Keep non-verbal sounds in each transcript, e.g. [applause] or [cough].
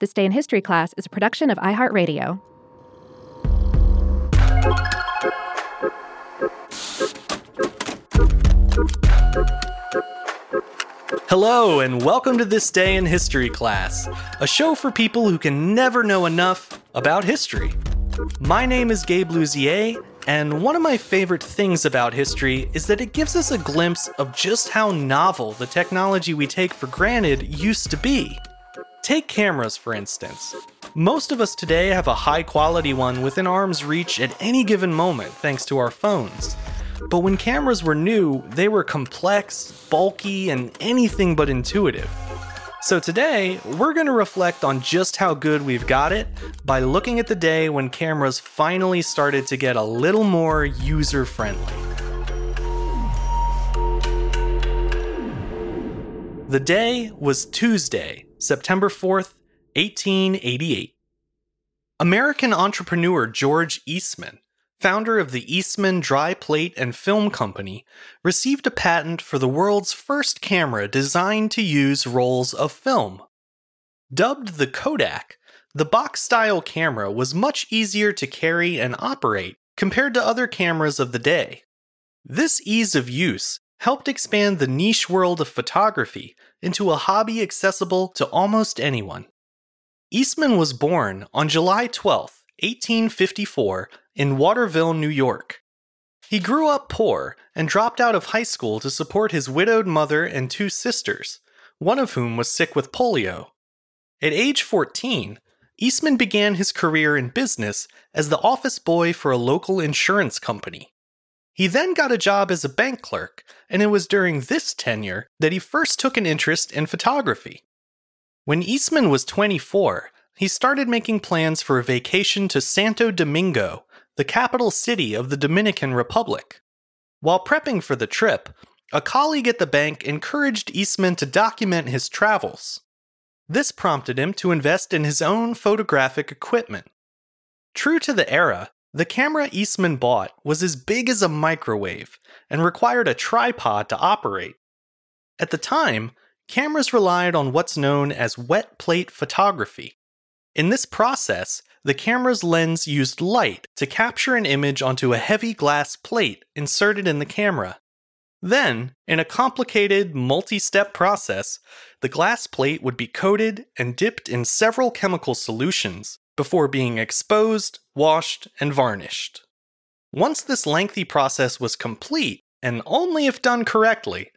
This Day in History class is a production of iHeartRadio. Hello, and welcome to This Day in History class, a show for people who can never know enough about history. My name is Gabe Luzier, and one of my favorite things about history is that it gives us a glimpse of just how novel the technology we take for granted used to be. Take cameras, for instance. Most of us today have a high quality one within arm's reach at any given moment thanks to our phones. But when cameras were new, they were complex, bulky, and anything but intuitive. So today, we're going to reflect on just how good we've got it by looking at the day when cameras finally started to get a little more user friendly. The day was Tuesday, September 4th, 1888. American entrepreneur George Eastman, founder of the Eastman Dry Plate and Film Company, received a patent for the world's first camera designed to use rolls of film. Dubbed the Kodak, the box style camera was much easier to carry and operate compared to other cameras of the day. This ease of use helped expand the niche world of photography into a hobby accessible to almost anyone. Eastman was born on July 12, 1854, in Waterville, New York. He grew up poor and dropped out of high school to support his widowed mother and two sisters, one of whom was sick with polio. At age 14, Eastman began his career in business as the office boy for a local insurance company. He then got a job as a bank clerk, and it was during this tenure that he first took an interest in photography. When Eastman was 24, he started making plans for a vacation to Santo Domingo, the capital city of the Dominican Republic. While prepping for the trip, a colleague at the bank encouraged Eastman to document his travels. This prompted him to invest in his own photographic equipment. True to the era, the camera Eastman bought was as big as a microwave and required a tripod to operate. At the time, cameras relied on what's known as wet plate photography. In this process, the camera's lens used light to capture an image onto a heavy glass plate inserted in the camera. Then, in a complicated, multi step process, the glass plate would be coated and dipped in several chemical solutions before being exposed, washed, and varnished. Once this lengthy process was complete, and only if done correctly,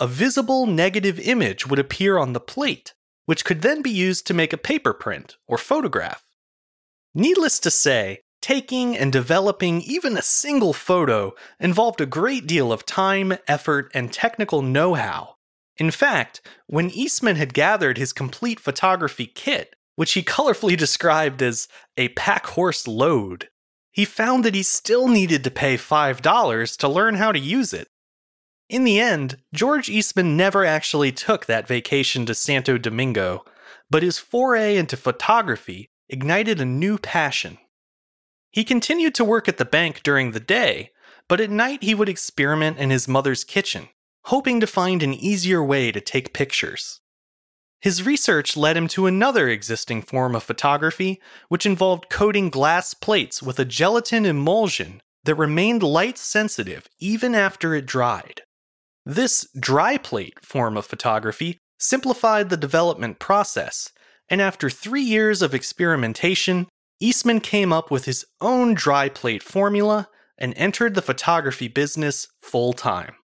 a visible negative image would appear on the plate, which could then be used to make a paper print or photograph. Needless to say, taking and developing even a single photo involved a great deal of time, effort, and technical know how. In fact, when Eastman had gathered his complete photography kit, which he [laughs] colorfully described as a pack horse load, he found that he still needed to pay $5 to learn how to use it. In the end, George Eastman never actually took that vacation to Santo Domingo, but his foray into photography ignited a new passion. He continued to work at the bank during the day, but at night he would experiment in his mother's kitchen, hoping to find an easier way to take pictures. His research led him to another existing form of photography, which involved coating glass plates with a gelatin emulsion that remained light sensitive even after it dried. This dry plate form of photography simplified the development process, and after three years of experimentation, Eastman came up with his own dry plate formula and entered the photography business full time.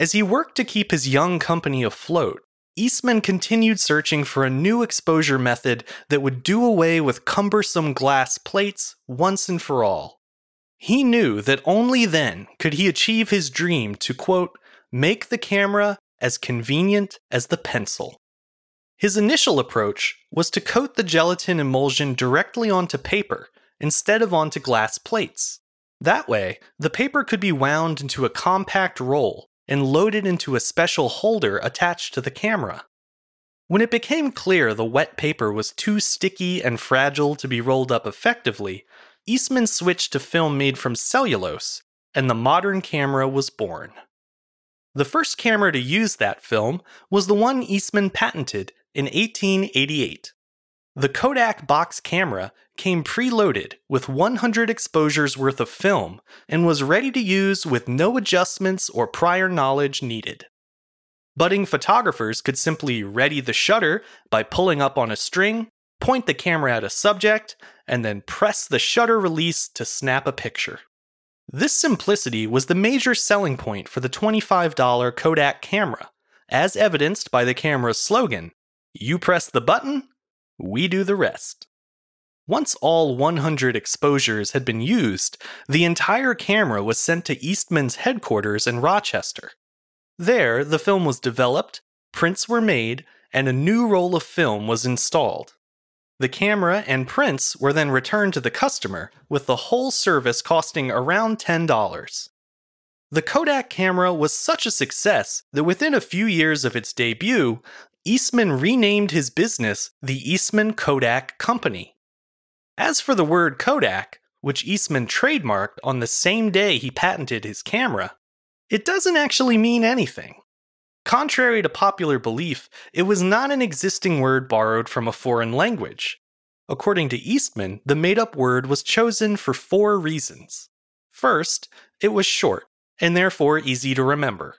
As he worked to keep his young company afloat, Eastman continued searching for a new exposure method that would do away with cumbersome glass plates once and for all. He knew that only then could he achieve his dream to, quote, make the camera as convenient as the pencil. His initial approach was to coat the gelatin emulsion directly onto paper instead of onto glass plates. That way, the paper could be wound into a compact roll and loaded into a special holder attached to the camera. When it became clear the wet paper was too sticky and fragile to be rolled up effectively, Eastman switched to film made from cellulose, and the modern camera was born. The first camera to use that film was the one Eastman patented in 1888. The Kodak box camera came preloaded with 100 exposures worth of film and was ready to use with no adjustments or prior knowledge needed. Budding photographers could simply ready the shutter by pulling up on a string, point the camera at a subject, and then press the shutter release to snap a picture. This simplicity was the major selling point for the $25 Kodak camera, as evidenced by the camera's slogan You press the button, we do the rest. Once all 100 exposures had been used, the entire camera was sent to Eastman's headquarters in Rochester. There, the film was developed, prints were made, and a new roll of film was installed. The camera and prints were then returned to the customer, with the whole service costing around $10. The Kodak camera was such a success that within a few years of its debut, Eastman renamed his business the Eastman Kodak Company. As for the word Kodak, which Eastman trademarked on the same day he patented his camera, it doesn't actually mean anything. Contrary to popular belief, it was not an existing word borrowed from a foreign language. According to Eastman, the made up word was chosen for four reasons. First, it was short, and therefore easy to remember.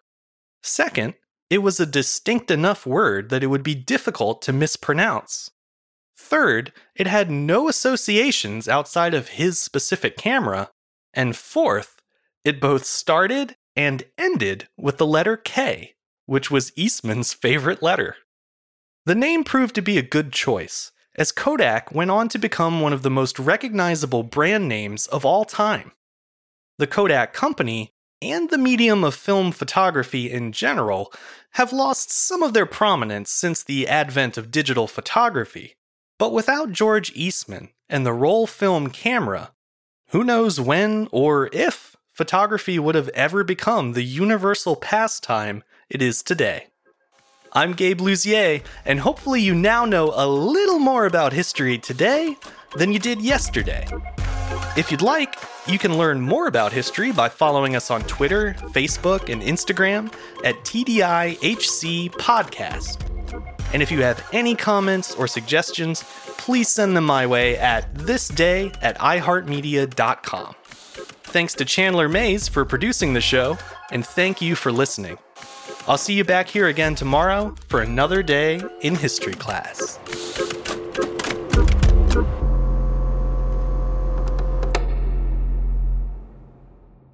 Second, it was a distinct enough word that it would be difficult to mispronounce. Third, it had no associations outside of his specific camera. And fourth, it both started and ended with the letter K, which was Eastman's favorite letter. The name proved to be a good choice, as Kodak went on to become one of the most recognizable brand names of all time. The Kodak Company and the medium of film photography in general have lost some of their prominence since the advent of digital photography. But without George Eastman and the roll film camera, who knows when or if photography would have ever become the universal pastime it is today. I'm Gabe Luzier, and hopefully you now know a little more about history today than you did yesterday. If you'd like, you can learn more about history by following us on Twitter, Facebook, and Instagram at TDIHC Podcast. And if you have any comments or suggestions, please send them my way at thisday at iHeartMedia.com. Thanks to Chandler Mays for producing the show, and thank you for listening. I'll see you back here again tomorrow for another day in history class.